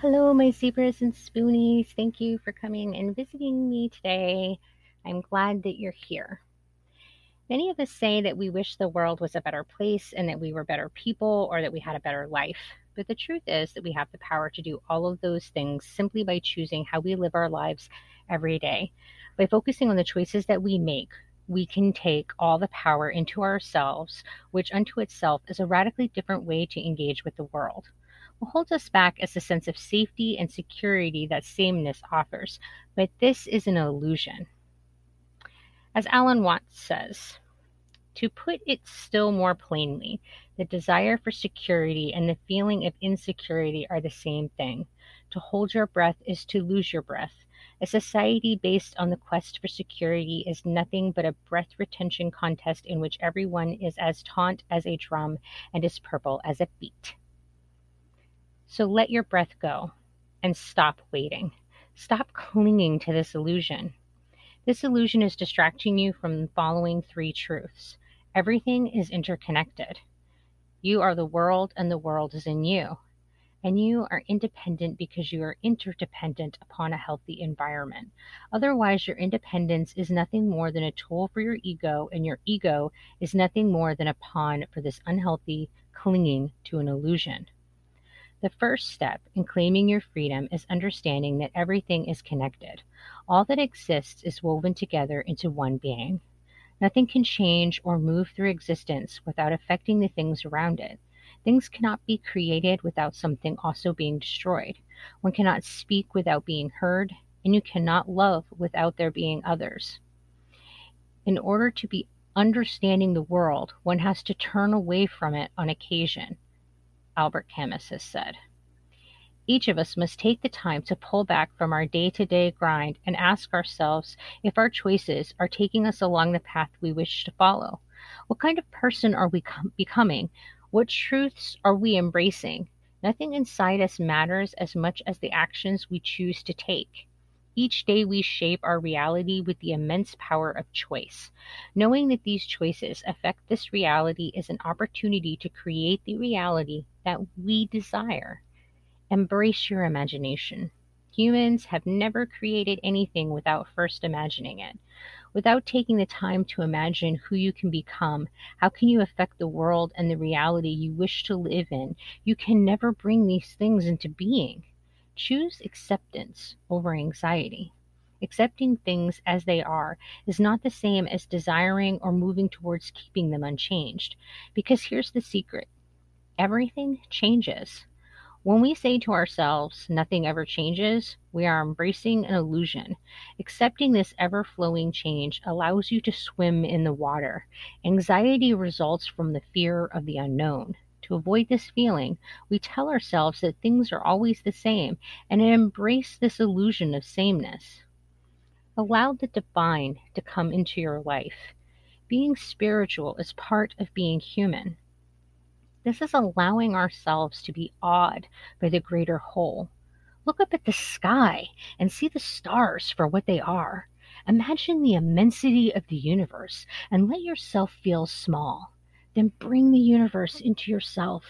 Hello, my zebras and spoonies. Thank you for coming and visiting me today. I'm glad that you're here. Many of us say that we wish the world was a better place and that we were better people or that we had a better life. But the truth is that we have the power to do all of those things simply by choosing how we live our lives every day. By focusing on the choices that we make, we can take all the power into ourselves, which unto itself is a radically different way to engage with the world. What holds us back is the sense of safety and security that sameness offers, but this is an illusion. As Alan Watts says, to put it still more plainly, the desire for security and the feeling of insecurity are the same thing. To hold your breath is to lose your breath. A society based on the quest for security is nothing but a breath retention contest in which everyone is as taut as a drum and as purple as a beet. So let your breath go and stop waiting. Stop clinging to this illusion. This illusion is distracting you from following three truths. Everything is interconnected. You are the world, and the world is in you. And you are independent because you are interdependent upon a healthy environment. Otherwise, your independence is nothing more than a tool for your ego, and your ego is nothing more than a pawn for this unhealthy clinging to an illusion. The first step in claiming your freedom is understanding that everything is connected. All that exists is woven together into one being. Nothing can change or move through existence without affecting the things around it. Things cannot be created without something also being destroyed. One cannot speak without being heard, and you cannot love without there being others. In order to be understanding the world, one has to turn away from it on occasion. Albert Camus has said. Each of us must take the time to pull back from our day to day grind and ask ourselves if our choices are taking us along the path we wish to follow. What kind of person are we com- becoming? What truths are we embracing? Nothing inside us matters as much as the actions we choose to take. Each day we shape our reality with the immense power of choice. Knowing that these choices affect this reality is an opportunity to create the reality that we desire. Embrace your imagination. Humans have never created anything without first imagining it. Without taking the time to imagine who you can become, how can you affect the world and the reality you wish to live in? You can never bring these things into being. Choose acceptance over anxiety. Accepting things as they are is not the same as desiring or moving towards keeping them unchanged. Because here's the secret everything changes. When we say to ourselves, nothing ever changes, we are embracing an illusion. Accepting this ever flowing change allows you to swim in the water. Anxiety results from the fear of the unknown. To avoid this feeling, we tell ourselves that things are always the same and embrace this illusion of sameness. Allow the divine to come into your life. Being spiritual is part of being human. This is allowing ourselves to be awed by the greater whole. Look up at the sky and see the stars for what they are. Imagine the immensity of the universe and let yourself feel small. Then bring the universe into yourself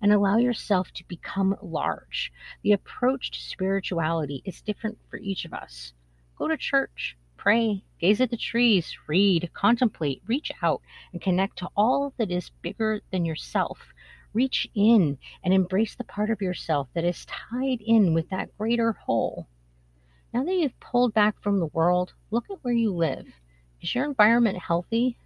and allow yourself to become large. The approach to spirituality is different for each of us. Go to church, pray, gaze at the trees, read, contemplate, reach out, and connect to all that is bigger than yourself. Reach in and embrace the part of yourself that is tied in with that greater whole. Now that you've pulled back from the world, look at where you live. Is your environment healthy?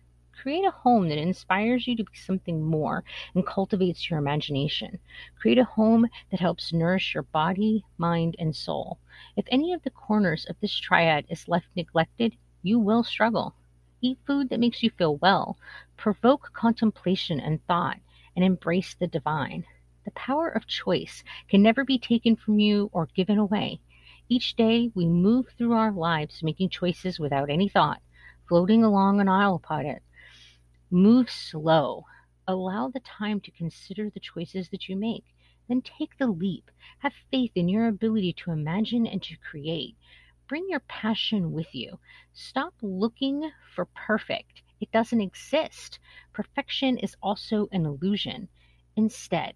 Create a home that inspires you to be something more and cultivates your imagination. Create a home that helps nourish your body, mind, and soul. If any of the corners of this triad is left neglected, you will struggle. Eat food that makes you feel well. Provoke contemplation and thought, and embrace the divine. The power of choice can never be taken from you or given away. Each day we move through our lives making choices without any thought, floating along an autopilot Move slow. Allow the time to consider the choices that you make. Then take the leap. Have faith in your ability to imagine and to create. Bring your passion with you. Stop looking for perfect. It doesn't exist. Perfection is also an illusion. Instead,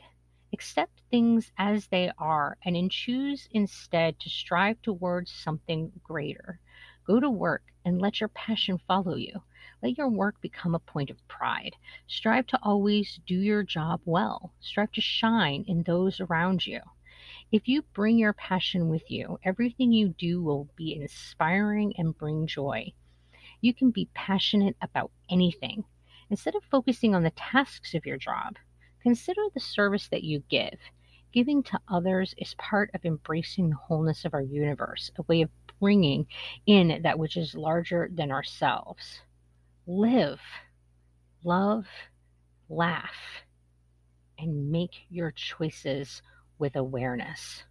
Accept things as they are and choose instead to strive towards something greater. Go to work and let your passion follow you. Let your work become a point of pride. Strive to always do your job well. Strive to shine in those around you. If you bring your passion with you, everything you do will be inspiring and bring joy. You can be passionate about anything. Instead of focusing on the tasks of your job, consider the service that you give. Giving to others is part of embracing the wholeness of our universe, a way of bringing in that which is larger than ourselves. Live, love, laugh, and make your choices with awareness.